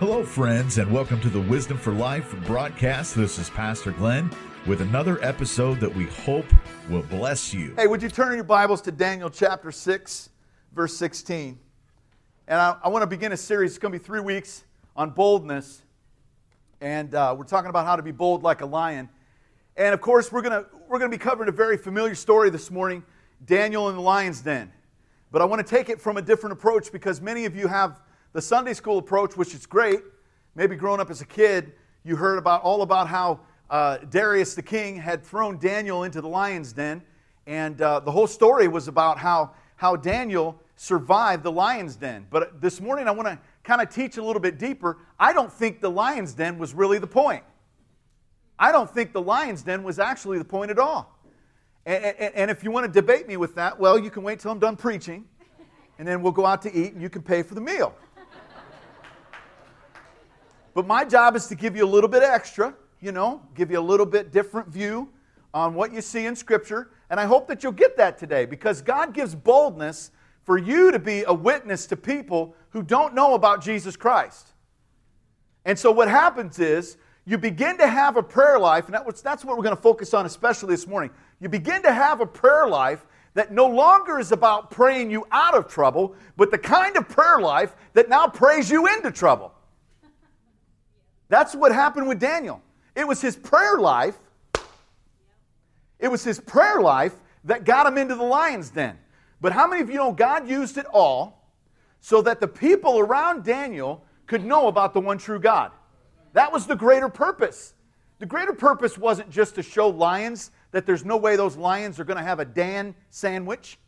Hello, friends, and welcome to the Wisdom for Life broadcast. This is Pastor Glenn with another episode that we hope will bless you. Hey, would you turn your Bibles to Daniel chapter 6, verse 16? And I, I want to begin a series. It's going to be three weeks on boldness. And uh, we're talking about how to be bold like a lion. And of course, we're going to, we're going to be covering a very familiar story this morning Daniel in the lion's den. But I want to take it from a different approach because many of you have the Sunday school approach, which is great. Maybe growing up as a kid, you heard about all about how uh, Darius the king had thrown Daniel into the lion's den. And uh, the whole story was about how, how Daniel survived the lion's den. But this morning, I want to kind of teach a little bit deeper. I don't think the lion's den was really the point. I don't think the lion's den was actually the point at all. And, and, and if you want to debate me with that, well, you can wait till I'm done preaching, and then we'll go out to eat and you can pay for the meal. But my job is to give you a little bit extra, you know, give you a little bit different view on what you see in Scripture. And I hope that you'll get that today because God gives boldness for you to be a witness to people who don't know about Jesus Christ. And so what happens is you begin to have a prayer life, and that's what we're going to focus on, especially this morning. You begin to have a prayer life that no longer is about praying you out of trouble, but the kind of prayer life that now prays you into trouble. That's what happened with Daniel. It was his prayer life. It was his prayer life that got him into the lion's den. But how many of you know God used it all so that the people around Daniel could know about the one true God? That was the greater purpose. The greater purpose wasn't just to show lions that there's no way those lions are going to have a Dan sandwich.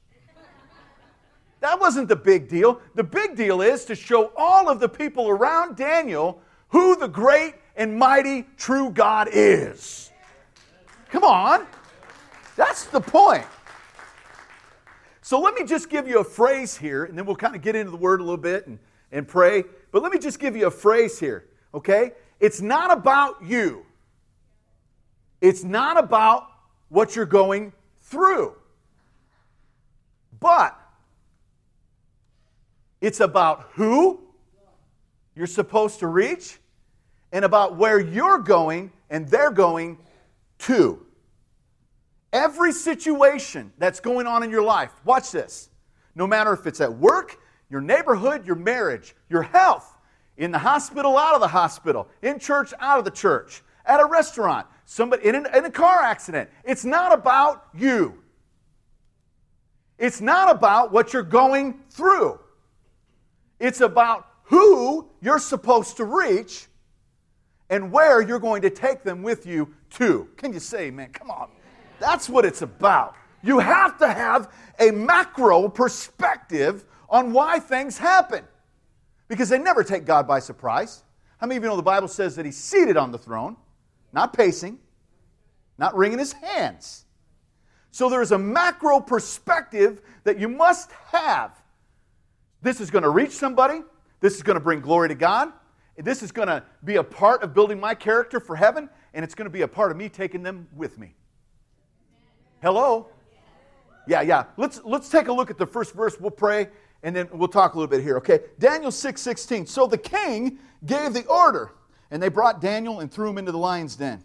That wasn't the big deal. The big deal is to show all of the people around Daniel who the great and mighty true God is. Come on. That's the point. So let me just give you a phrase here, and then we'll kind of get into the word a little bit and, and pray. But let me just give you a phrase here, okay? It's not about you, it's not about what you're going through. But it's about who you're supposed to reach and about where you're going and they're going to. Every situation that's going on in your life, watch this. No matter if it's at work, your neighborhood, your marriage, your health, in the hospital, out of the hospital, in church, out of the church, at a restaurant, somebody in, an, in a car accident. It's not about you. It's not about what you're going through. It's about who you're supposed to reach and where you're going to take them with you to. Can you say, man, come on? That's what it's about. You have to have a macro perspective on why things happen because they never take God by surprise. How many of you know the Bible says that He's seated on the throne, not pacing, not wringing His hands? So there's a macro perspective that you must have. This is going to reach somebody, this is going to bring glory to God, this is going to be a part of building my character for heaven, and it's going to be a part of me taking them with me. Hello? Yeah, yeah. Let's, let's take a look at the first verse. We'll pray and then we'll talk a little bit here, okay? Daniel 6 16. So the king gave the order, and they brought Daniel and threw him into the lion's den.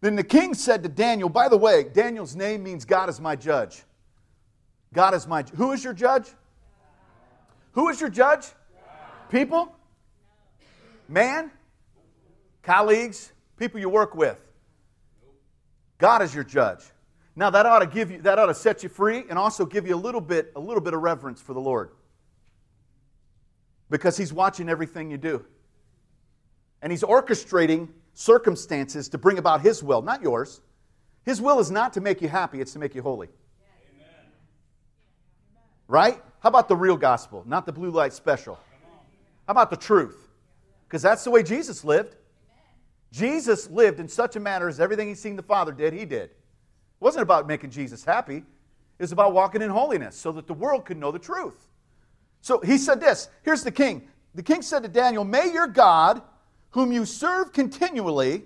Then the king said to Daniel, by the way, Daniel's name means God is my judge. God is my Who is your judge? Who is your judge? People? Man? Colleagues? People you work with? God is your judge. Now that ought to give you that ought to set you free and also give you a little bit a little bit of reverence for the Lord. Because he's watching everything you do. And he's orchestrating circumstances to bring about his will, not yours. His will is not to make you happy, it's to make you holy. Amen. Right? How about the real gospel, not the blue light special? How about the truth? Because that's the way Jesus lived. Jesus lived in such a manner as everything he seen the Father did, he did. It wasn't about making Jesus happy. It was about walking in holiness so that the world could know the truth. So he said this. Here's the king. The king said to Daniel, May your God, whom you serve continually,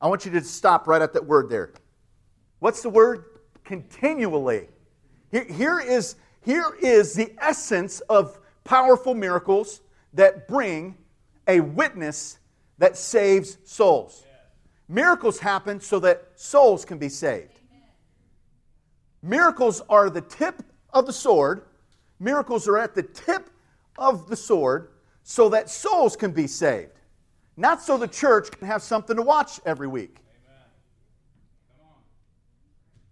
I want you to stop right at that word there. What's the word? Continually. Here, here, is, here is the essence of powerful miracles, that bring a witness that saves souls. Miracles happen so that souls can be saved. Miracles are the tip of the sword. Miracles are at the tip of the sword so that souls can be saved. Not so the church can have something to watch every week.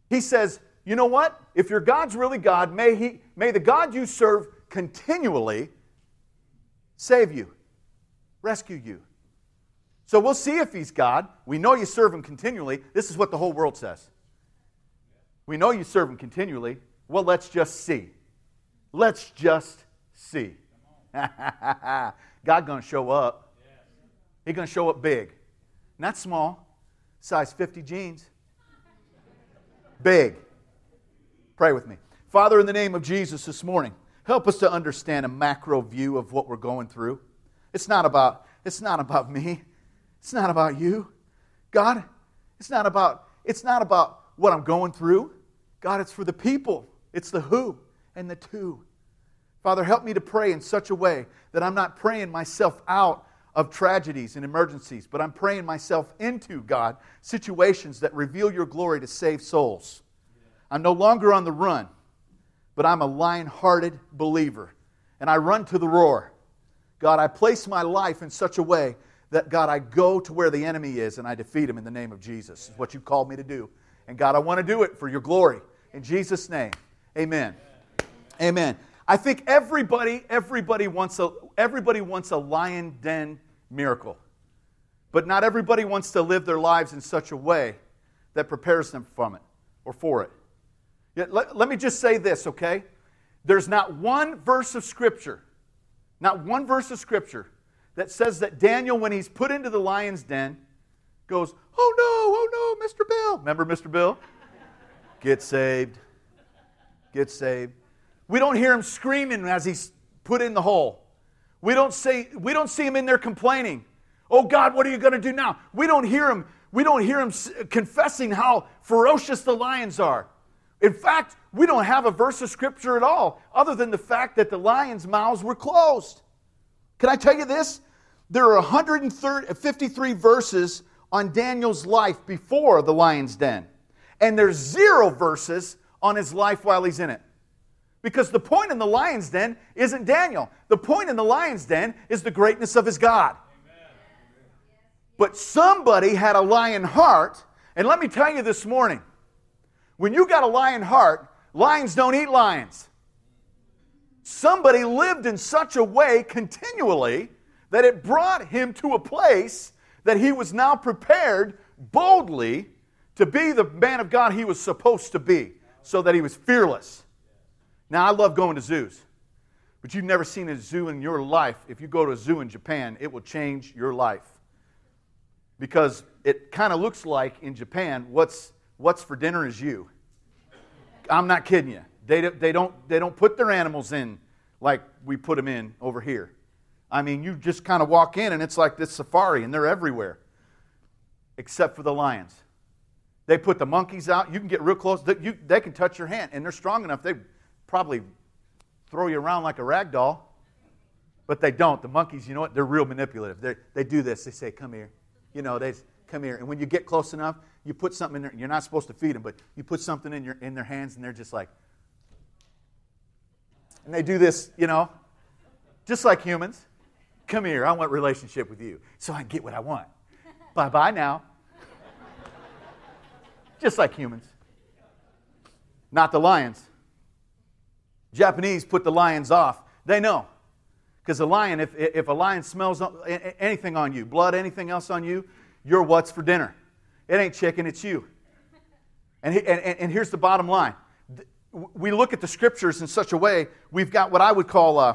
He says, you know what? If your God's really God, may, he, may the God you serve continually save you, rescue you. So we'll see if he's God. We know you serve him continually. This is what the whole world says. We know you serve him continually. Well, let's just see. Let's just see. God going to show up. He's going to show up big. Not small, size 50 jeans. Big. Pray with me. Father, in the name of Jesus this morning, help us to understand a macro view of what we're going through. It's not about, it's not about me. It's not about you. God, it's not about, it's not about what I'm going through. God, it's for the people. It's the who and the to. Father, help me to pray in such a way that I'm not praying myself out of tragedies and emergencies, but I'm praying myself into, God, situations that reveal your glory to save souls. I'm no longer on the run, but I'm a lion hearted believer. And I run to the roar. God, I place my life in such a way that, God, I go to where the enemy is and I defeat him in the name of Jesus. Is what you called me to do. And God, I want to do it for your glory. In Jesus' name, amen. Amen. I think everybody, everybody wants a, everybody wants a lion den miracle. But not everybody wants to live their lives in such a way that prepares them from it or for it. Let, let me just say this, okay? There's not one verse of Scripture, not one verse of Scripture that says that Daniel, when he's put into the lion's den, goes, Oh no, oh no, Mr. Bill. Remember Mr. Bill? Get saved. Get saved. We don't hear him screaming as he's put in the hole. We don't, say, we don't see him in there complaining. Oh God, what are you going to do now? We don't hear him. We don't hear him confessing how ferocious the lions are. In fact, we don't have a verse of scripture at all, other than the fact that the lions' mouths were closed. Can I tell you this? There are 153 verses on Daniel's life before the lion's den, and there's zero verses on his life while he's in it. Because the point in the lion's den isn't Daniel. The point in the lion's den is the greatness of his God. But somebody had a lion heart, and let me tell you this morning when you got a lion heart, lions don't eat lions. Somebody lived in such a way continually that it brought him to a place that he was now prepared boldly to be the man of God he was supposed to be, so that he was fearless. Now, I love going to zoos, but you've never seen a zoo in your life. If you go to a zoo in Japan, it will change your life. Because it kind of looks like in Japan, what's, what's for dinner is you. I'm not kidding you. They, they, don't, they don't put their animals in like we put them in over here. I mean, you just kind of walk in and it's like this safari, and they're everywhere, except for the lions. They put the monkeys out. You can get real close. They, you, they can touch your hand, and they're strong enough. They probably throw you around like a rag doll, but they don't. The monkeys, you know what? They're real manipulative. They, they do this. They say, "Come here," you know. They come here, and when you get close enough, you put something in there. You're not supposed to feed them, but you put something in your in their hands, and they're just like, and they do this, you know, just like humans. Come here, I want relationship with you so I can get what I want. bye bye now. Just like humans. Not the lions. Japanese put the lions off. They know. Because a lion, if, if a lion smells anything on you, blood, anything else on you, you're what's for dinner. It ain't chicken, it's you. And, and, and here's the bottom line we look at the scriptures in such a way, we've got what I would call uh,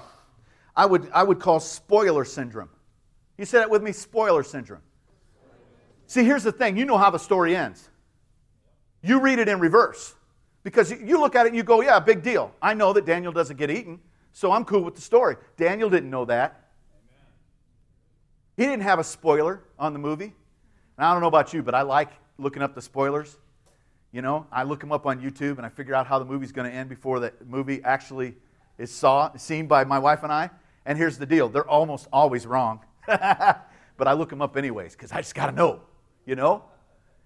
I would, I would call spoiler syndrome. You say that with me? Spoiler syndrome. See, here's the thing you know how the story ends. You read it in reverse. Because you look at it and you go, yeah, big deal. I know that Daniel doesn't get eaten, so I'm cool with the story. Daniel didn't know that. He didn't have a spoiler on the movie. And I don't know about you, but I like looking up the spoilers. You know, I look them up on YouTube and I figure out how the movie's going to end before the movie actually is saw, seen by my wife and I And here's the deal they're almost always wrong. but I look them up anyways because I just got to know, you know?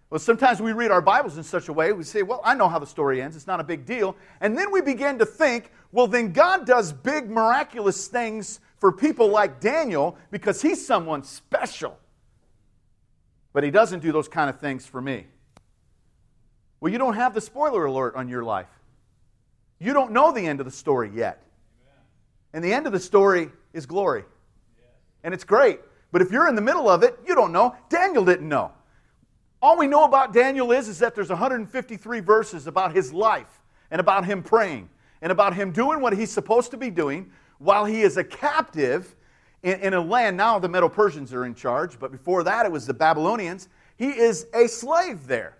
Well, sometimes we read our Bibles in such a way, we say, well, I know how the story ends. It's not a big deal. And then we begin to think, well, then God does big, miraculous things for people like Daniel because he's someone special. But he doesn't do those kind of things for me. Well, you don't have the spoiler alert on your life. You don't know the end of the story yet. And the end of the story is glory. And it's great. But if you're in the middle of it, you don't know. Daniel didn't know. All we know about Daniel is, is that there's 153 verses about his life and about him praying and about him doing what he's supposed to be doing while he is a captive in, in a land. Now the Medo Persians are in charge, but before that it was the Babylonians. He is a slave there.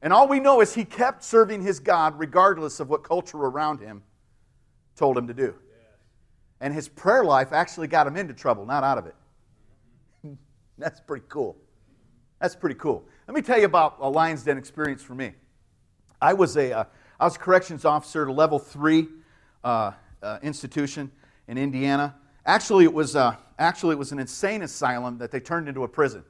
And all we know is he kept serving his God regardless of what culture around him told him to do. And his prayer life actually got him into trouble, not out of it. That's pretty cool. That's pretty cool. Let me tell you about a Lion's Den experience for me. I was a, uh, I was a corrections officer at a level three uh, uh, institution in Indiana. Actually, it was uh, actually it was an insane asylum that they turned into a prison,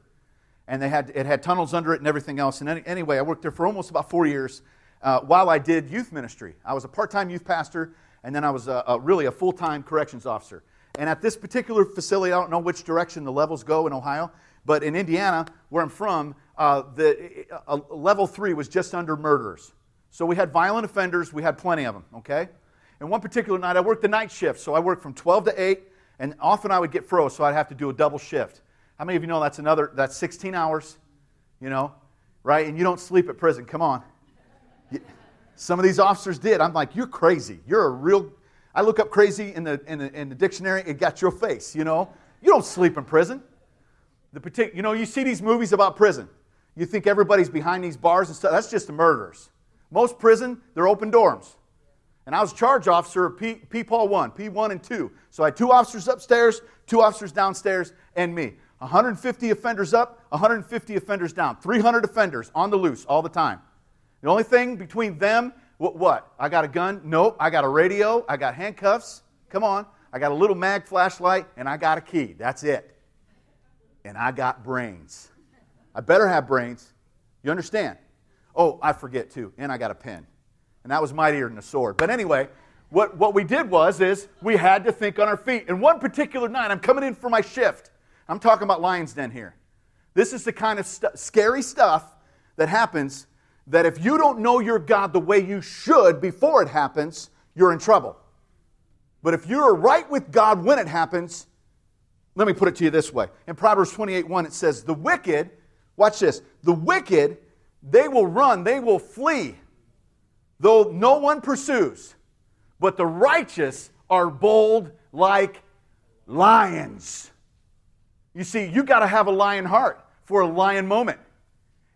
and they had it had tunnels under it and everything else. And any, anyway, I worked there for almost about four years uh, while I did youth ministry. I was a part-time youth pastor, and then I was a, a, really a full-time corrections officer. And at this particular facility, I don't know which direction the levels go in Ohio, but in Indiana, where I'm from, uh, the uh, level three was just under murderers. So we had violent offenders, we had plenty of them, okay? And one particular night, I worked the night shift, so I worked from 12 to 8, and often I would get froze, so I'd have to do a double shift. How many of you know that's another, that's 16 hours, you know, right? And you don't sleep at prison, come on. Some of these officers did. I'm like, you're crazy. You're a real, I look up crazy in the, in the, in the dictionary, it got your face, you know? You don't sleep in prison. The partic- you know, you see these movies about prison. You think everybody's behind these bars and stuff. That's just the murderers. Most prison, they're open dorms. And I was charge officer of P, P Paul 1, P1 and 2. So I had two officers upstairs, two officers downstairs, and me. 150 offenders up, 150 offenders down. 300 offenders on the loose all the time. The only thing between them, what? what? I got a gun? Nope. I got a radio. I got handcuffs. Come on. I got a little mag flashlight, and I got a key. That's it and I got brains. I better have brains. You understand? Oh, I forget too, and I got a pen. And that was mightier than a sword. But anyway, what, what we did was is we had to think on our feet. And one particular night, I'm coming in for my shift. I'm talking about Lion's Den here. This is the kind of scary stuff that happens that if you don't know your God the way you should before it happens, you're in trouble. But if you're right with God when it happens, let me put it to you this way. In Proverbs 28 1, it says, The wicked, watch this, the wicked, they will run, they will flee, though no one pursues. But the righteous are bold like lions. You see, you got to have a lion heart for a lion moment.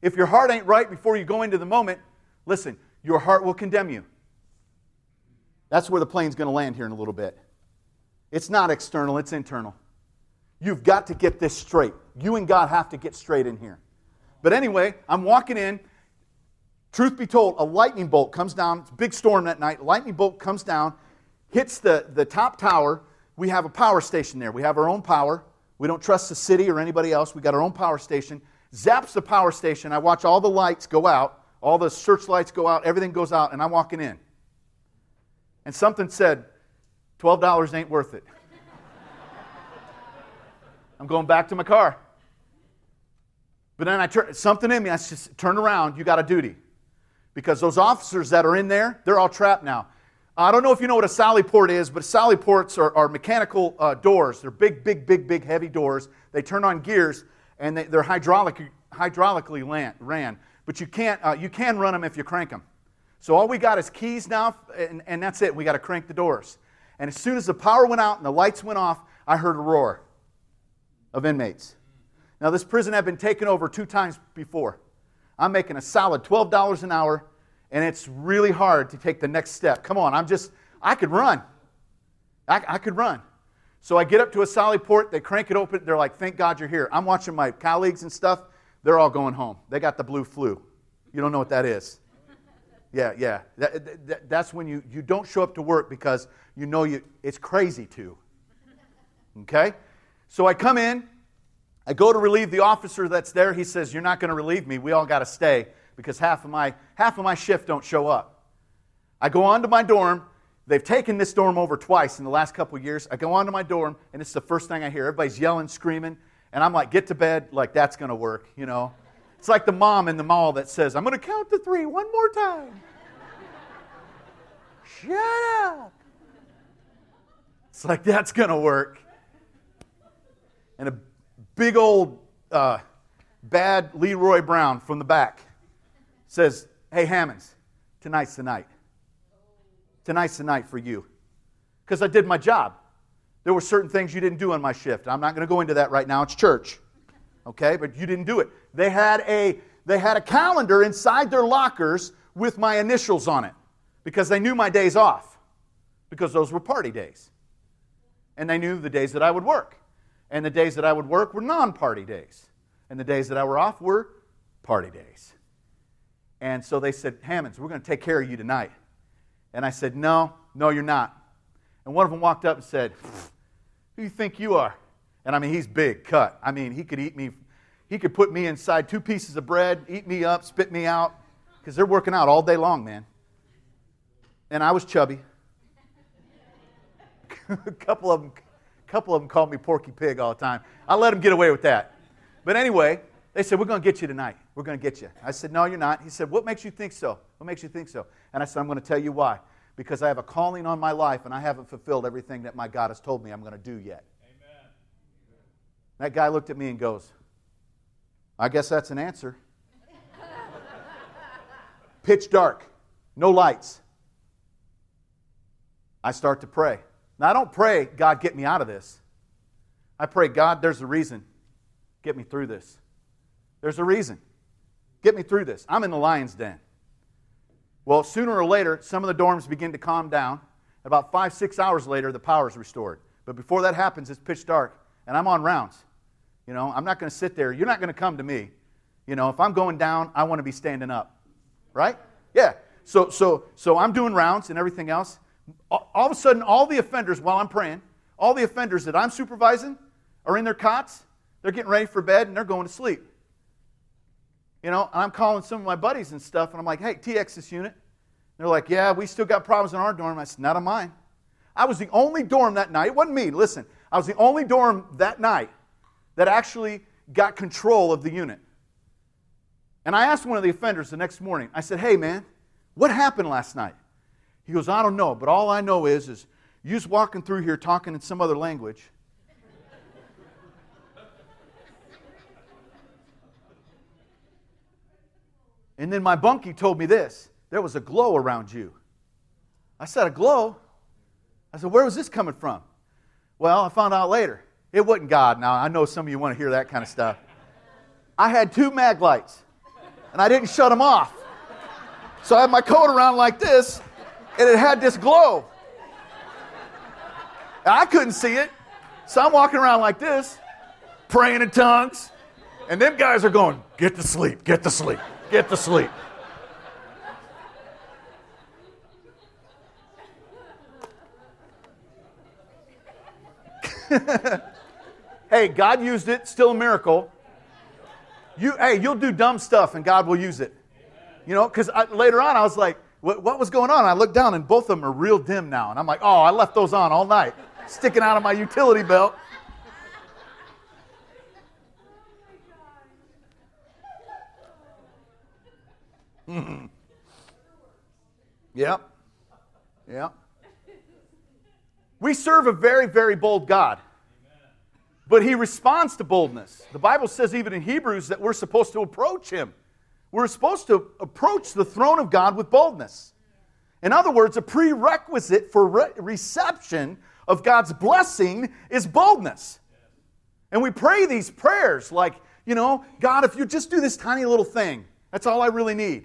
If your heart ain't right before you go into the moment, listen, your heart will condemn you. That's where the plane's going to land here in a little bit. It's not external, it's internal. You've got to get this straight. You and God have to get straight in here. But anyway, I'm walking in. Truth be told, a lightning bolt comes down. It's a big storm that night. lightning bolt comes down, hits the, the top tower. We have a power station there. We have our own power. We don't trust the city or anybody else. We got our own power station. Zaps the power station. I watch all the lights go out, all the searchlights go out, everything goes out, and I'm walking in. And something said, $12 ain't worth it. I'm going back to my car. But then I turn something in me, I just turn around, you got a duty. Because those officers that are in there, they're all trapped now. I don't know if you know what a sally port is, but sally ports are, are mechanical uh, doors. They're big, big, big, big, heavy doors. They turn on gears, and they, are hydraulic, hydraulically ran, ran. But you can't, uh, you can run them if you crank them. So all we got is keys now, and, and that's it. We got to crank the doors. And as soon as the power went out and the lights went off, I heard a roar of inmates. Now, this prison had been taken over two times before. I'm making a solid $12 an hour, and it's really hard to take the next step. Come on, I'm just, I could run. I, I could run. So I get up to a sally port, they crank it open, they're like, thank God you're here. I'm watching my colleagues and stuff, they're all going home. They got the blue flu. You don't know what that is. Yeah, yeah. That, that, that's when you, you don't show up to work because you know you, it's crazy to. Okay? So I come in, I go to relieve the officer that's there. He says, You're not going to relieve me. We all got to stay because half of, my, half of my shift don't show up. I go on to my dorm. They've taken this dorm over twice in the last couple years. I go on to my dorm, and it's the first thing I hear. Everybody's yelling, screaming, and I'm like, Get to bed. Like, that's going to work, you know? It's like the mom in the mall that says, I'm going to count to three one more time. Shut up. It's like, that's going to work. And a big old uh, bad Leroy Brown from the back says, Hey, Hammonds, tonight's the night. Tonight's the night for you. Because I did my job. There were certain things you didn't do on my shift. I'm not going to go into that right now. It's church. Okay? But you didn't do it. They had a they had a calendar inside their lockers with my initials on it because they knew my days off because those were party days. And they knew the days that I would work. And the days that I would work were non party days. And the days that I were off were party days. And so they said, Hammonds, we're going to take care of you tonight. And I said, No, no, you're not. And one of them walked up and said, Who do you think you are? And I mean, he's big, cut. I mean, he could eat me, he could put me inside two pieces of bread, eat me up, spit me out, because they're working out all day long, man. And I was chubby. a couple of them, couple of them called me Porky Pig all the time. I let them get away with that. But anyway, they said, We're going to get you tonight. We're going to get you. I said, No, you're not. He said, What makes you think so? What makes you think so? And I said, I'm going to tell you why. Because I have a calling on my life and I haven't fulfilled everything that my God has told me I'm going to do yet. Amen. That guy looked at me and goes, I guess that's an answer. Pitch dark, no lights. I start to pray. Now, I don't pray, God, get me out of this. I pray, God, there's a reason. Get me through this. There's a reason. Get me through this. I'm in the lion's den. Well, sooner or later, some of the dorms begin to calm down. About five, six hours later, the power is restored. But before that happens, it's pitch dark, and I'm on rounds. You know, I'm not going to sit there. You're not going to come to me. You know, if I'm going down, I want to be standing up. Right? Yeah. So, so, so I'm doing rounds and everything else. All of a sudden, all the offenders, while I'm praying, all the offenders that I'm supervising are in their cots. They're getting ready for bed and they're going to sleep. You know, and I'm calling some of my buddies and stuff, and I'm like, hey, TX this unit. They're like, yeah, we still got problems in our dorm. I said, not on mine. I was the only dorm that night. It wasn't me. Listen, I was the only dorm that night that actually got control of the unit. And I asked one of the offenders the next morning, I said, hey, man, what happened last night? He goes, I don't know, but all I know is, is you was walking through here talking in some other language. And then my bunkie told me this there was a glow around you. I said, A glow? I said, Where was this coming from? Well, I found out later. It wasn't God. Now, I know some of you want to hear that kind of stuff. I had two mag lights, and I didn't shut them off. So I had my coat around like this, and it had this glow. I couldn't see it. So I'm walking around like this, praying in tongues, and them guys are going, Get to sleep, get to sleep. Get to sleep. hey, God used it, still a miracle. You, hey, you'll do dumb stuff and God will use it. You know, because later on I was like, what, what was going on? I looked down and both of them are real dim now. And I'm like, oh, I left those on all night, sticking out of my utility belt. Mm-hmm. Yep. Yep. We serve a very, very bold God. But he responds to boldness. The Bible says, even in Hebrews, that we're supposed to approach him. We're supposed to approach the throne of God with boldness. In other words, a prerequisite for re- reception of God's blessing is boldness. And we pray these prayers like, you know, God, if you just do this tiny little thing, that's all I really need.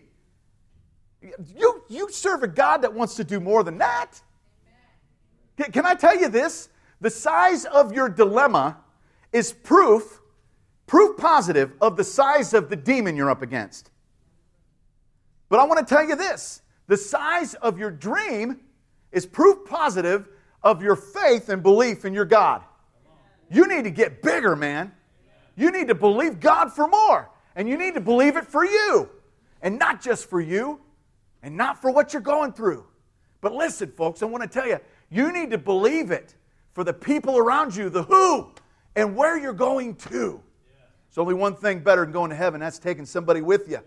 You, you serve a God that wants to do more than that. Can, can I tell you this? The size of your dilemma is proof, proof positive of the size of the demon you're up against. But I want to tell you this the size of your dream is proof positive of your faith and belief in your God. You need to get bigger, man. You need to believe God for more. And you need to believe it for you. And not just for you, and not for what you're going through. But listen, folks, I want to tell you, you need to believe it for the people around you, the who, and where you're going to. There's only one thing better than going to heaven that's taking somebody with you.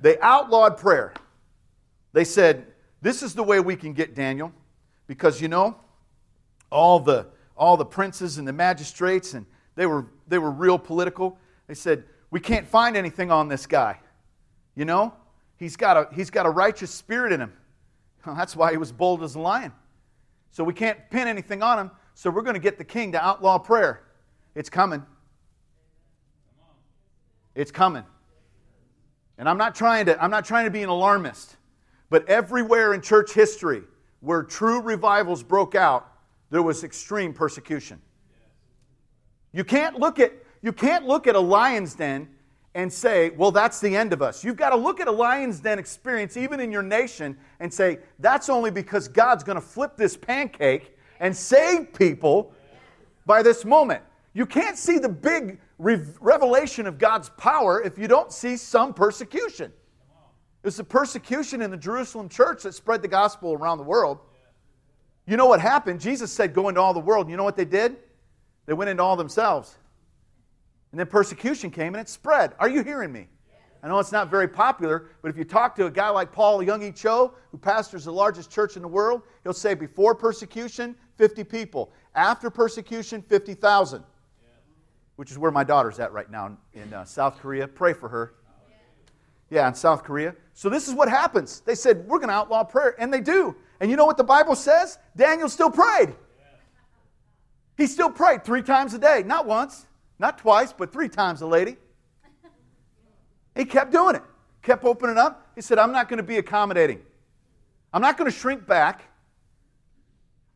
They outlawed prayer. They said, This is the way we can get Daniel, because you know, all the, all the princes and the magistrates, and they were, they were real political. They said, We can't find anything on this guy. You know, he's got a, he's got a righteous spirit in him. Well, that's why he was bold as a lion. So we can't pin anything on him, so we're going to get the king to outlaw prayer. It's coming. It's coming. And I'm not trying to, I'm not trying to be an alarmist, but everywhere in church history where true revivals broke out, there was extreme persecution. You can't look at, you can't look at a lion's den and say, well, that's the end of us. You've got to look at a lion's den experience, even in your nation, and say, that's only because God's going to flip this pancake and save people by this moment. You can't see the big revelation of God's power if you don't see some persecution. It was the persecution in the Jerusalem church that spread the gospel around the world. You know what happened? Jesus said, Go into all the world. You know what they did? They went into all themselves. And then persecution came and it spread. Are you hearing me? I know it's not very popular, but if you talk to a guy like Paul Yonggi Cho, who pastors the largest church in the world, he'll say before persecution, 50 people. After persecution, 50,000 which is where my daughter's at right now in uh, South Korea. Pray for her. Yeah, in South Korea. So this is what happens. They said, We're going to outlaw prayer. And they do. And you know what the Bible says? Daniel still prayed. He still prayed three times a day. Not once, not twice, but three times a lady. He kept doing it, kept opening up. He said, I'm not going to be accommodating. I'm not going to shrink back.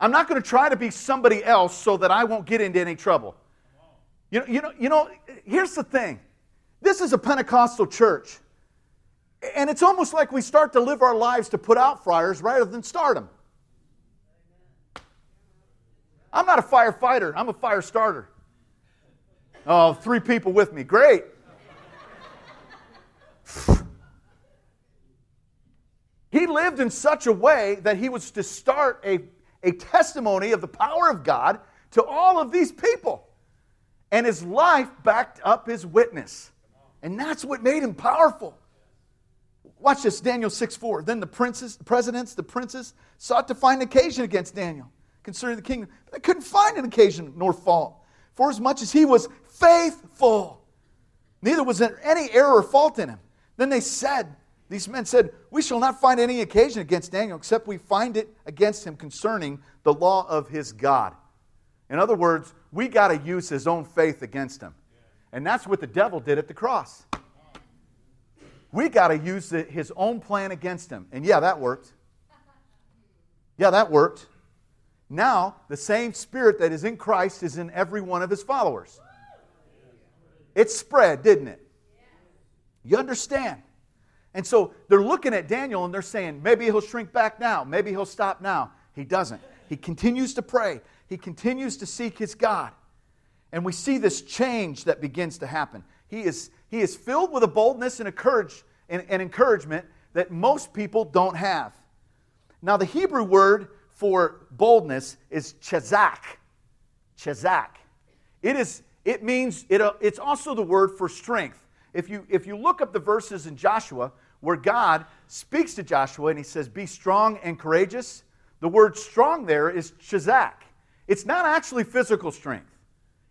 I'm not going to try to be somebody else so that I won't get into any trouble. You know, you know, you know, here's the thing. This is a Pentecostal church. And it's almost like we start to live our lives to put out fires rather than start them. I'm not a firefighter, I'm a fire starter. Oh, three people with me. Great. he lived in such a way that he was to start a, a testimony of the power of God to all of these people and his life backed up his witness. And that's what made him powerful. Watch this, Daniel 6 4. Then the princes, the presidents, the princes sought to find occasion against Daniel concerning the kingdom. But they couldn't find an occasion nor fault. For as much as he was faithful, neither was there any error or fault in him. Then they said, these men said, We shall not find any occasion against Daniel, except we find it against him concerning the law of his God. In other words, we got to use his own faith against him. And that's what the devil did at the cross. We got to use the, his own plan against him. And yeah, that worked. Yeah, that worked. Now, the same spirit that is in Christ is in every one of his followers. It spread, didn't it? You understand? And so they're looking at Daniel and they're saying, maybe he'll shrink back now. Maybe he'll stop now. He doesn't. He continues to pray he continues to seek his God. And we see this change that begins to happen. He is, he is filled with a boldness and, a courage, and, and encouragement that most people don't have. Now, the Hebrew word for boldness is chazak. Chazak. It, is, it means, it, uh, it's also the word for strength. If you, if you look up the verses in Joshua where God speaks to Joshua and he says, Be strong and courageous, the word strong there is chazak. It's not actually physical strength,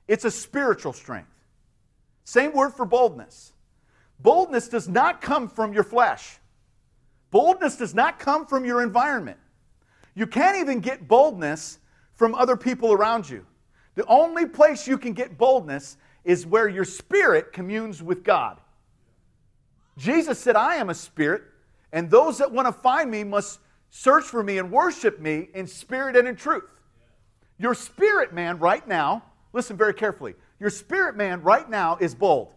it's a spiritual strength. Same word for boldness. Boldness does not come from your flesh, boldness does not come from your environment. You can't even get boldness from other people around you. The only place you can get boldness is where your spirit communes with God. Jesus said, I am a spirit, and those that want to find me must search for me and worship me in spirit and in truth. Your spirit man right now, listen very carefully, your spirit man right now is bold.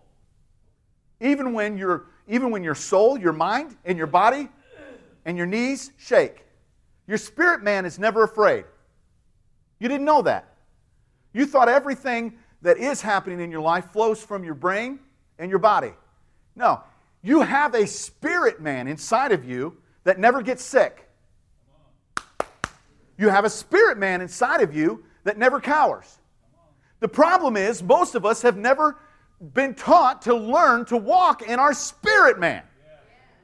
Even when your even when your soul, your mind, and your body and your knees shake. Your spirit man is never afraid. You didn't know that. You thought everything that is happening in your life flows from your brain and your body. No, you have a spirit man inside of you that never gets sick. You have a spirit man inside of you that never cowers. The problem is, most of us have never been taught to learn to walk in our spirit man.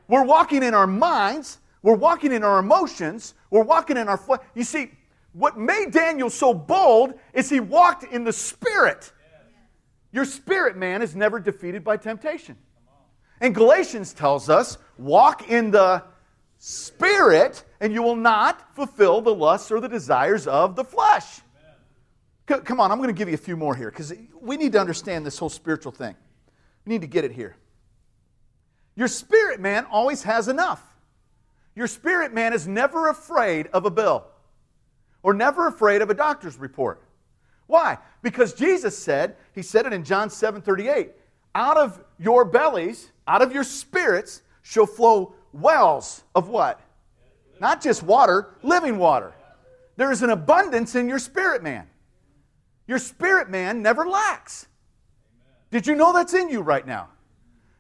We're walking in our minds, we're walking in our emotions, we're walking in our flesh. You see, what made Daniel so bold is he walked in the spirit. Your spirit man is never defeated by temptation. And Galatians tells us, walk in the spirit, and you will not fulfill the lusts or the desires of the flesh. Come on, I'm going to give you a few more here because we need to understand this whole spiritual thing. We need to get it here. Your spirit man always has enough. Your spirit man is never afraid of a bill or never afraid of a doctor's report. Why? Because Jesus said, He said it in John 7 38, out of your bellies, out of your spirits, shall flow wells of what? Not just water, living water. There is an abundance in your spirit man. Your spirit man never lacks. Did you know that's in you right now?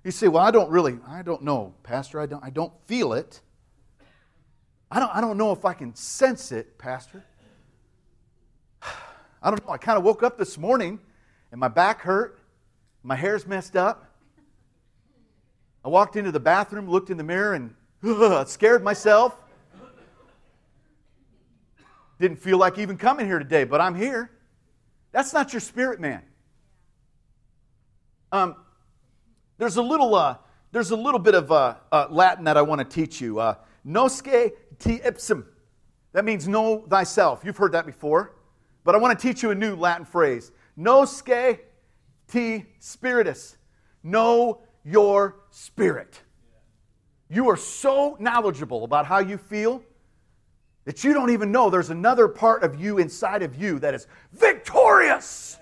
You say, Well, I don't really, I don't know, Pastor. I don't, I don't feel it. I don't, I don't know if I can sense it, Pastor. I don't know. I kind of woke up this morning and my back hurt, my hair's messed up. I walked into the bathroom, looked in the mirror, and uh, scared myself. Didn't feel like even coming here today, but I'm here. That's not your spirit man. Um, there's a little, uh, there's a little bit of uh, uh, Latin that I want to teach you. Uh, nosce te ipsum. That means know thyself. You've heard that before, but I want to teach you a new Latin phrase. Nosce te spiritus. Know your spirit. You are so knowledgeable about how you feel that you don't even know there's another part of you inside of you that is victorious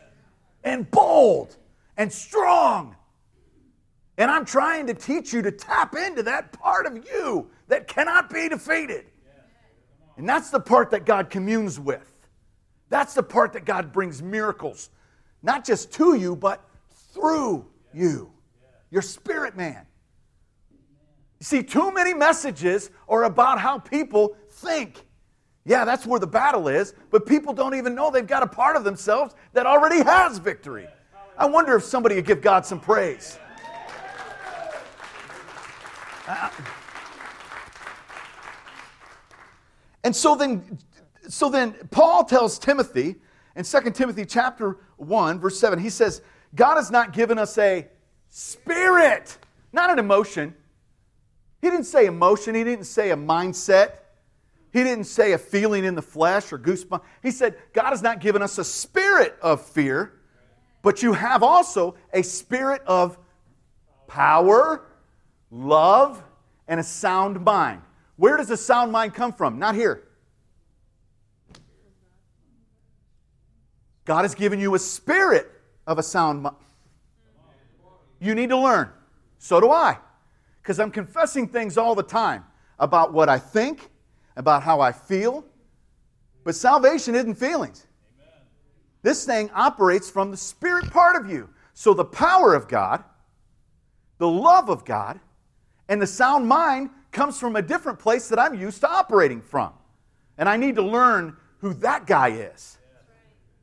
and bold and strong. And I'm trying to teach you to tap into that part of you that cannot be defeated. And that's the part that God communes with. That's the part that God brings miracles, not just to you, but through you, your spirit man. You see, too many messages are about how people think. Yeah, that's where the battle is, but people don't even know they've got a part of themselves that already has victory. I wonder if somebody would give God some praise. Uh, and so then, so then Paul tells Timothy in 2 Timothy chapter 1, verse 7, he says, God has not given us a spirit, not an emotion. He didn't say emotion, he didn't say a mindset. He didn't say a feeling in the flesh or goosebumps. He said, God has not given us a spirit of fear, but you have also a spirit of power, love, and a sound mind. Where does a sound mind come from? Not here. God has given you a spirit of a sound mind. You need to learn. So do I. Because I'm confessing things all the time about what I think, about how I feel. But salvation isn't feelings. This thing operates from the spirit part of you. So the power of God, the love of God, and the sound mind comes from a different place that I'm used to operating from. And I need to learn who that guy is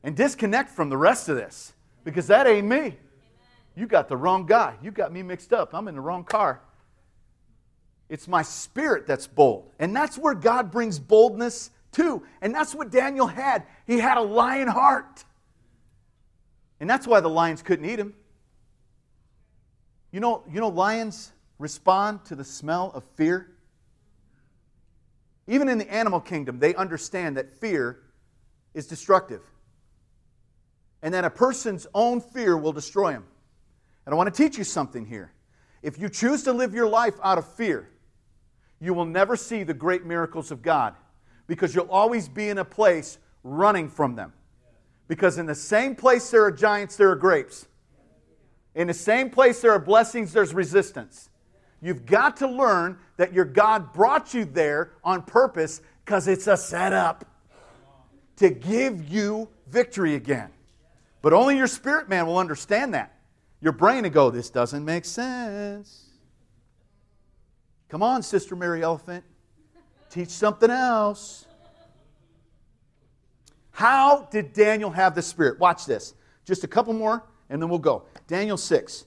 and disconnect from the rest of this because that ain't me. You got the wrong guy. You got me mixed up. I'm in the wrong car. It's my spirit that's bold. And that's where God brings boldness to. And that's what Daniel had. He had a lion heart. And that's why the lions couldn't eat him. You know, you know lions respond to the smell of fear? Even in the animal kingdom, they understand that fear is destructive and that a person's own fear will destroy him. And I want to teach you something here. If you choose to live your life out of fear, you will never see the great miracles of God because you'll always be in a place running from them. Because in the same place there are giants, there are grapes. In the same place there are blessings, there's resistance. You've got to learn that your God brought you there on purpose because it's a setup to give you victory again. But only your spirit man will understand that. Your brain will go, this doesn't make sense. Come on, Sister Mary Elephant. Teach something else. How did Daniel have the Spirit? Watch this. Just a couple more, and then we'll go. Daniel 6.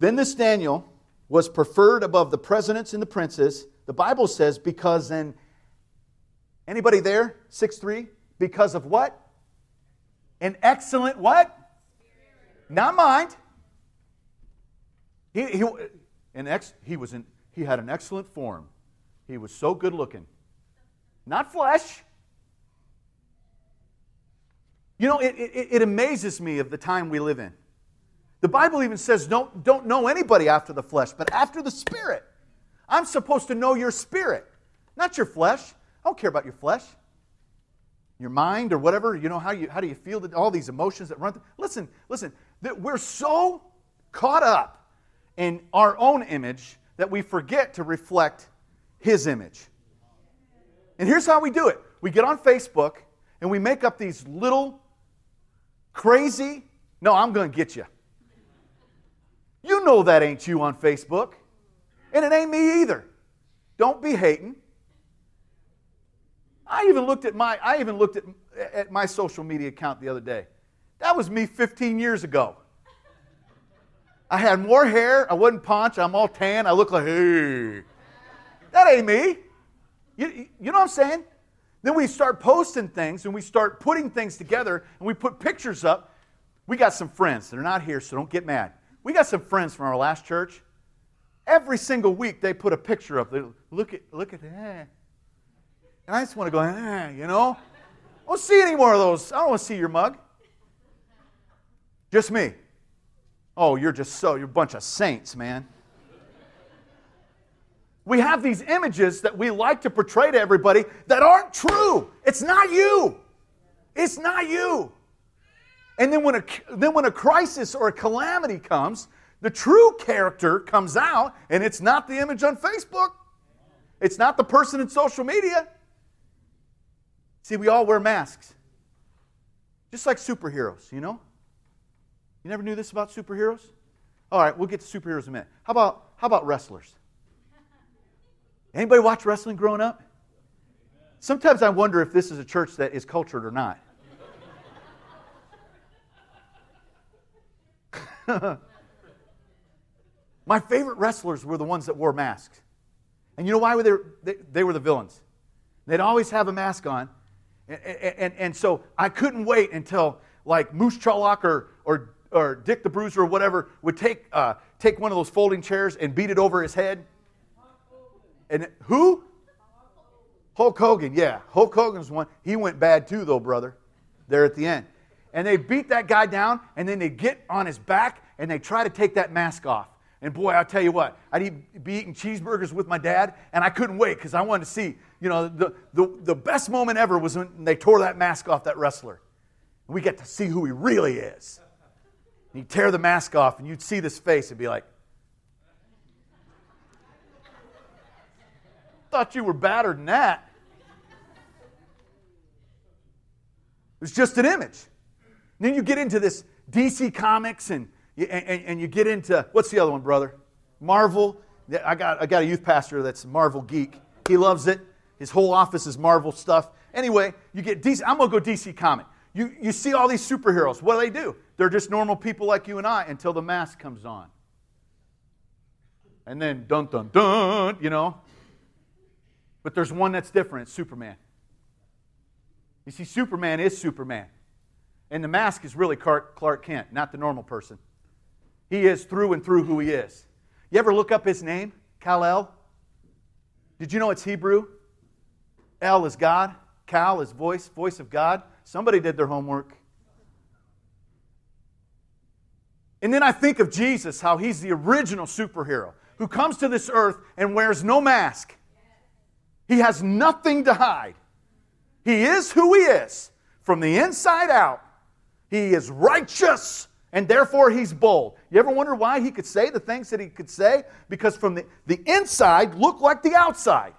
Then this Daniel was preferred above the presidents and the princes. The Bible says, because then, anybody there? 6 3? Because of what? An excellent what? Not mind. He, he, an ex, he, was in, he had an excellent form. He was so good looking. Not flesh. You know, it, it, it amazes me of the time we live in. The Bible even says don't, don't know anybody after the flesh, but after the spirit. I'm supposed to know your spirit, not your flesh. I don't care about your flesh, your mind, or whatever. You know, how, you, how do you feel that all these emotions that run through? Listen, listen, that we're so caught up in our own image that we forget to reflect his image. And here's how we do it we get on Facebook and we make up these little crazy, no, I'm going to get you. You know that ain't you on Facebook. And it ain't me either. Don't be hating. I even looked at my I even looked at, at my social media account the other day. That was me 15 years ago. I had more hair, I wasn't paunched, I'm all tan, I look like, hey. That ain't me. You, you know what I'm saying? Then we start posting things and we start putting things together and we put pictures up. We got some friends. They're not here, so don't get mad. We got some friends from our last church. Every single week they put a picture up. They look at look at that. And I just want to go, eh, you know? I don't see any more of those. I don't want to see your mug. Just me. Oh, you're just so, you're a bunch of saints, man. We have these images that we like to portray to everybody that aren't true. It's not you. It's not you. And then when a, then when a crisis or a calamity comes, the true character comes out, and it's not the image on Facebook. It's not the person in social media. See, we all wear masks. Just like superheroes, you know? You never knew this about superheroes? All right, we'll get to superheroes in a minute. How about, how about wrestlers? Anybody watch wrestling growing up? Sometimes I wonder if this is a church that is cultured or not. My favorite wrestlers were the ones that wore masks. And you know why they were, they, they were the villains? They'd always have a mask on. And, and, and so I couldn't wait until like Moose Cholak or, or, or Dick the Bruiser or whatever would take, uh, take one of those folding chairs and beat it over his head. And who? Hulk Hogan, yeah. Hulk Hogan's one. He went bad too, though, brother, there at the end and they beat that guy down, and then they get on his back and they try to take that mask off. And boy, I'll tell you what, I'd be eating cheeseburgers with my dad, and I couldn't wait because I wanted to see, you know, the, the, the best moment ever was when they tore that mask off that wrestler. And we get to see who he really is. And he'd tear the mask off, and you'd see this face and be like, thought you were better than that. It was just an image. Then you get into this DC Comics and, and, and you get into, what's the other one, brother? Marvel. I got, I got a youth pastor that's a Marvel geek. He loves it. His whole office is Marvel stuff. Anyway, you get DC. I'm going to go DC Comic. You, you see all these superheroes. What do they do? They're just normal people like you and I until the mask comes on. And then dun dun dun, you know. But there's one that's different. It's Superman. You see, Superman is Superman. And the mask is really Clark Kent, not the normal person. He is through and through who he is. You ever look up his name? Kal-El? Did you know it's Hebrew? El is God. Kal is voice, voice of God. Somebody did their homework. And then I think of Jesus, how he's the original superhero who comes to this earth and wears no mask. He has nothing to hide. He is who he is from the inside out. He is righteous and therefore he's bold. You ever wonder why he could say the things that he could say? Because from the, the inside look like the outside.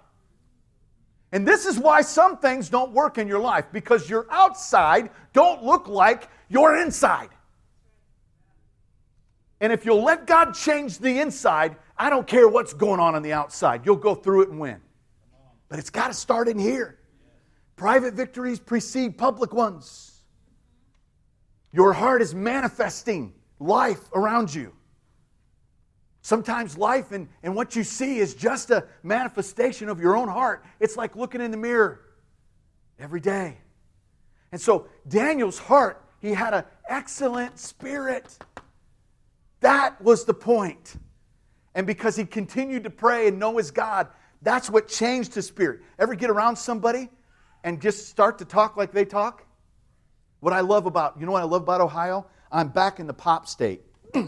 And this is why some things don't work in your life because your outside don't look like your inside. And if you'll let God change the inside, I don't care what's going on on the outside. You'll go through it and win. But it's got to start in here. Private victories precede public ones. Your heart is manifesting life around you. Sometimes life and, and what you see is just a manifestation of your own heart. It's like looking in the mirror every day. And so Daniel's heart, he had an excellent spirit. That was the point. And because he continued to pray and know his God, that's what changed his spirit. Ever get around somebody and just start to talk like they talk? What I love about, you know what I love about Ohio? I'm back in the pop state.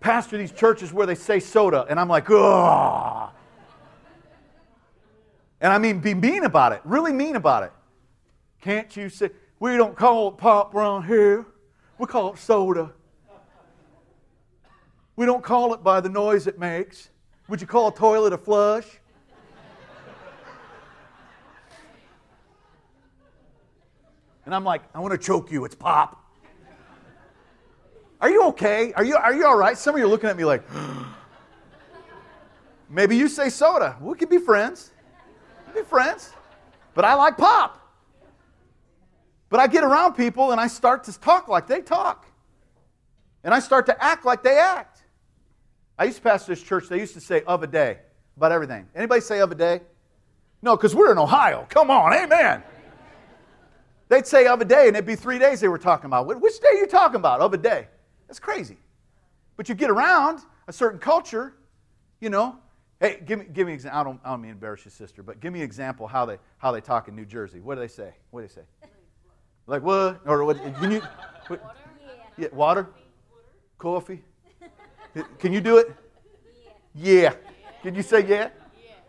Pastor these churches where they say soda, and I'm like, ugh. And I mean, be mean about it, really mean about it. Can't you say, we don't call it pop around here, we call it soda. We don't call it by the noise it makes. Would you call a toilet a flush? And I'm like, I want to choke you. It's pop. Are you okay? Are you, are you all right? Some of you are looking at me like, maybe you say soda. We could be friends. Be friends. But I like pop. But I get around people and I start to talk like they talk. And I start to act like they act. I used to pastor this church, they used to say of a day about everything. Anybody say of a day? No, because we're in Ohio. Come on, amen. They'd say of a day, and it'd be three days they were talking about. Which day are you talking about? Of a day. That's crazy. But you get around a certain culture, you know. Hey, give me, give me example. I don't, I don't mean embarrass your sister, but give me an example how they, how they talk in New Jersey. What do they say? What do they say? Like what? Or what? Can you? What, water. Yeah, water. Coffee. Can you do it? Yeah. yeah. Can you say yeah?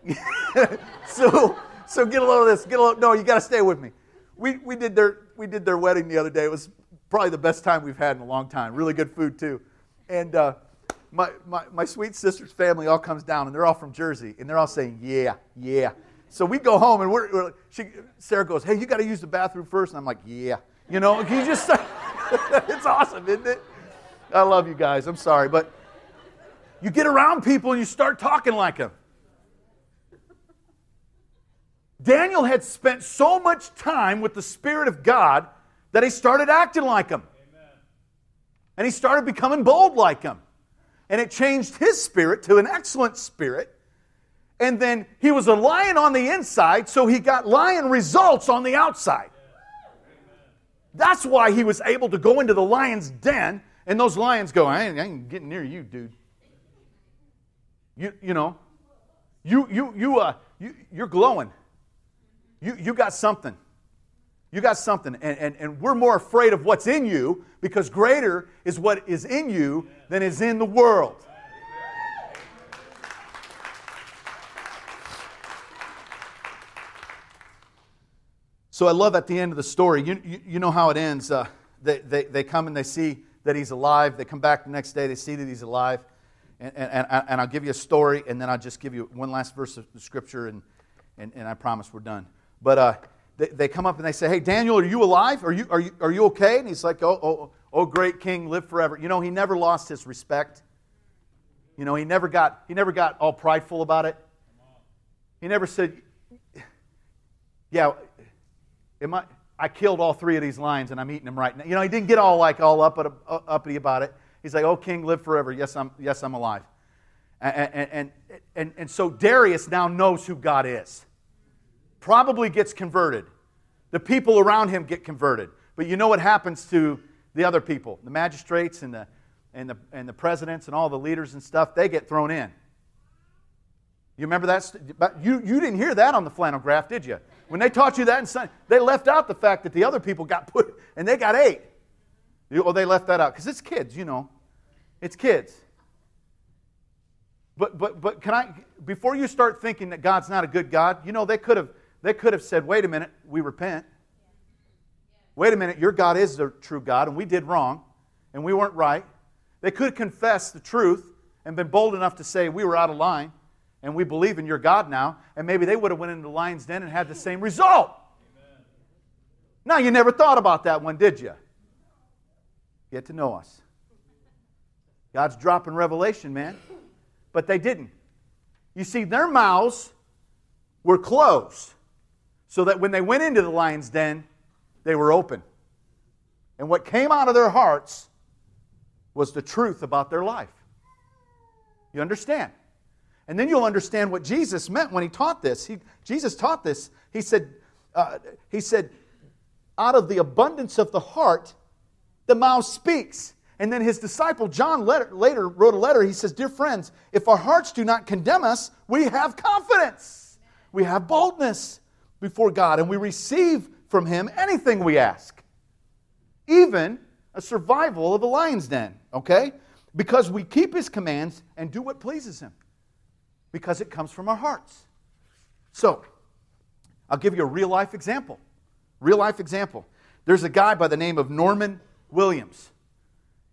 Yeah. so, so get a load of this. Get a load. No, you got to stay with me. We, we did their we did their wedding the other day. It was probably the best time we've had in a long time. Really good food, too. And uh, my, my, my sweet sister's family all comes down, and they're all from Jersey, and they're all saying, yeah, yeah. So we go home, and we're, we're she, Sarah goes, hey, you got to use the bathroom first. And I'm like, yeah. You know, you just it's awesome, isn't it? I love you guys. I'm sorry. But you get around people and you start talking like them. Daniel had spent so much time with the Spirit of God that he started acting like him. Amen. And he started becoming bold like him. And it changed his spirit to an excellent spirit. And then he was a lion on the inside, so he got lion results on the outside. That's why he was able to go into the lion's den, and those lions go, I ain't, I ain't getting near you, dude. You, you know, you, you, you, uh, you, you're glowing. You, you got something. You got something. And, and, and we're more afraid of what's in you because greater is what is in you than is in the world. So I love at the end of the story, you, you, you know how it ends. Uh, they, they, they come and they see that he's alive. They come back the next day, they see that he's alive. And, and, and, I'll give you a story, and then I'll just give you one last verse of the scripture, and, and, and I promise we're done. But uh, they, they come up and they say, Hey, Daniel, are you alive? Are you, are, you, are you okay? And he's like, oh, oh, oh, great king, live forever. You know, he never lost his respect. You know, he never got, he never got all prideful about it. He never said, Yeah, am I, I killed all three of these lions and I'm eating them right now. You know, he didn't get all like all up, uh, uppity about it. He's like, Oh, king, live forever. Yes, I'm, yes, I'm alive. And, and, and, and so Darius now knows who God is probably gets converted. The people around him get converted. But you know what happens to the other people? The magistrates and the, and the, and the presidents and all the leaders and stuff, they get thrown in. You remember that? You, you didn't hear that on the flannel graph, did you? When they taught you that in Sunday, they left out the fact that the other people got put, and they got ate. Oh, they left that out because it's kids, you know. It's kids. But, but, but can I, before you start thinking that God's not a good God, you know, they could have they could have said, wait a minute, we repent. Wait a minute, your God is the true God, and we did wrong, and we weren't right. They could have confessed the truth and been bold enough to say, we were out of line, and we believe in your God now, and maybe they would have went into the lion's den and had the same result. Now, you never thought about that one, did you? Get to know us. God's dropping revelation, man. But they didn't. You see, their mouths were closed so that when they went into the lion's den, they were open. And what came out of their hearts was the truth about their life. You understand? And then you'll understand what Jesus meant when he taught this. He, Jesus taught this. He said, uh, he said, out of the abundance of the heart, the mouth speaks. And then his disciple John later, later wrote a letter. He says, Dear friends, if our hearts do not condemn us, we have confidence. We have boldness before God, and we receive from him anything we ask, even a survival of a lion's den, okay? Because we keep his commands and do what pleases him, because it comes from our hearts. So, I'll give you a real life example. Real life example. There's a guy by the name of Norman Williams.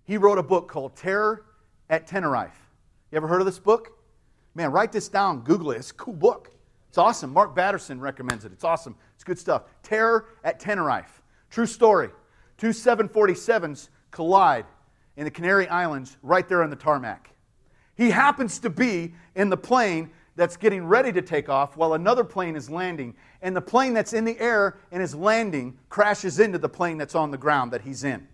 He wrote a book called Terror at Tenerife. You ever heard of this book? Man, write this down, Google it. It's a cool book. It's awesome. Mark Batterson recommends it. It's awesome. It's good stuff. Terror at Tenerife. True story. Two 747s collide in the Canary Islands right there on the tarmac. He happens to be in the plane that's getting ready to take off while another plane is landing. And the plane that's in the air and is landing crashes into the plane that's on the ground that he's in.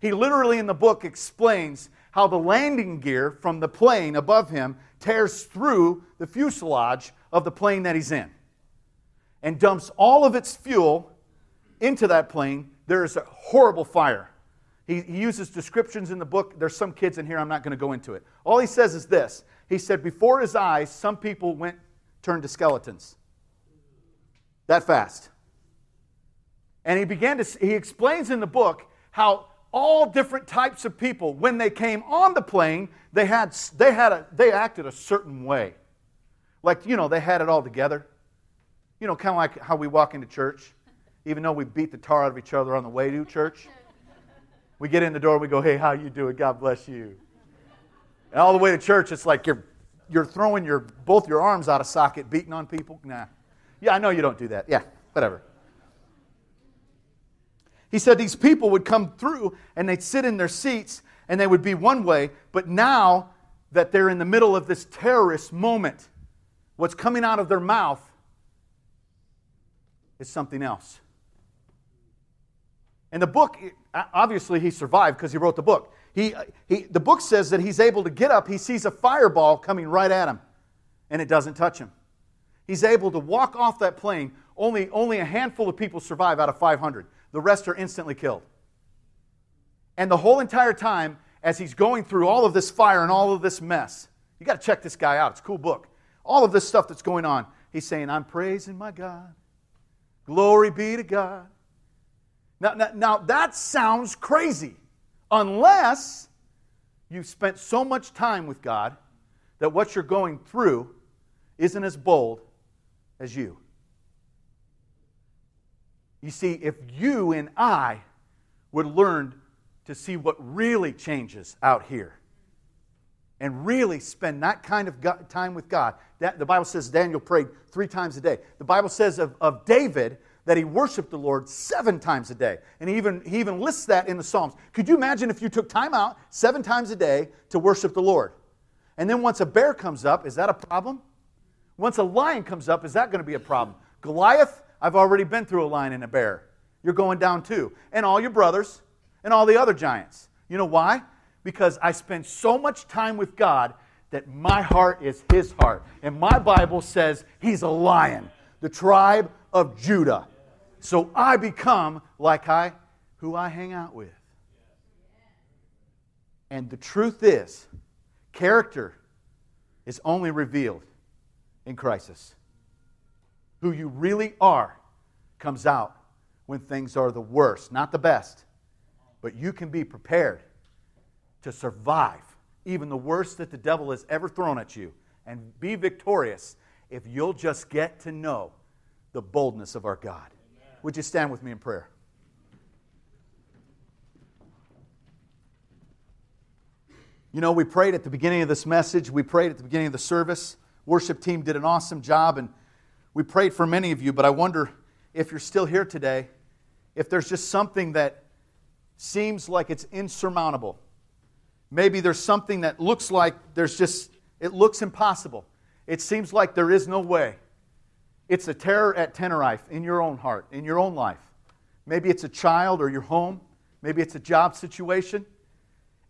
He literally in the book explains how the landing gear from the plane above him tears through the fuselage of the plane that he's in and dumps all of its fuel into that plane. There is a horrible fire. He, he uses descriptions in the book. There's some kids in here, I'm not going to go into it. All he says is this He said, Before his eyes, some people went, turned to skeletons. That fast. And he began to, he explains in the book how all different types of people, when they came on the plane, they, had, they, had a, they acted a certain way. Like, you know, they had it all together. You know, kind of like how we walk into church, even though we beat the tar out of each other on the way to church. We get in the door and we go, hey, how you doing? God bless you. And all the way to church, it's like you're, you're throwing your, both your arms out of socket, beating on people. Nah. Yeah, I know you don't do that. Yeah, whatever. He said these people would come through and they'd sit in their seats and they would be one way, but now that they're in the middle of this terrorist moment, what's coming out of their mouth is something else. And the book, obviously, he survived because he wrote the book. He, uh, he, the book says that he's able to get up, he sees a fireball coming right at him, and it doesn't touch him. He's able to walk off that plane. Only, only a handful of people survive out of 500 the rest are instantly killed. And the whole entire time, as he's going through all of this fire and all of this mess, you got to check this guy out. It's a cool book. All of this stuff that's going on, he's saying, I'm praising my God. Glory be to God. Now, now, now that sounds crazy unless you've spent so much time with God that what you're going through isn't as bold as you. You see, if you and I would learn to see what really changes out here and really spend that kind of God, time with God, that, the Bible says Daniel prayed three times a day. The Bible says of, of David that he worshiped the Lord seven times a day. And he even, he even lists that in the Psalms. Could you imagine if you took time out seven times a day to worship the Lord? And then once a bear comes up, is that a problem? Once a lion comes up, is that going to be a problem? Goliath, I've already been through a lion and a bear. You're going down too. And all your brothers and all the other giants. You know why? Because I spend so much time with God that my heart is his heart. And my Bible says he's a lion, the tribe of Judah. So I become like I who I hang out with. And the truth is, character is only revealed in crisis who you really are comes out when things are the worst, not the best. But you can be prepared to survive even the worst that the devil has ever thrown at you and be victorious if you'll just get to know the boldness of our God. Would you stand with me in prayer? You know, we prayed at the beginning of this message, we prayed at the beginning of the service. Worship team did an awesome job and we prayed for many of you, but I wonder if you're still here today if there's just something that seems like it's insurmountable. Maybe there's something that looks like there's just, it looks impossible. It seems like there is no way. It's a terror at Tenerife in your own heart, in your own life. Maybe it's a child or your home. Maybe it's a job situation.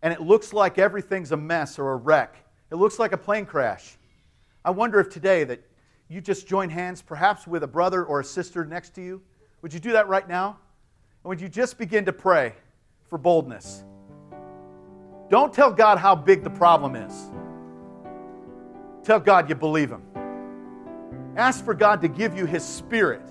And it looks like everything's a mess or a wreck. It looks like a plane crash. I wonder if today that you just join hands, perhaps with a brother or a sister next to you. Would you do that right now? And would you just begin to pray for boldness? Don't tell God how big the problem is. Tell God you believe Him. Ask for God to give you His Spirit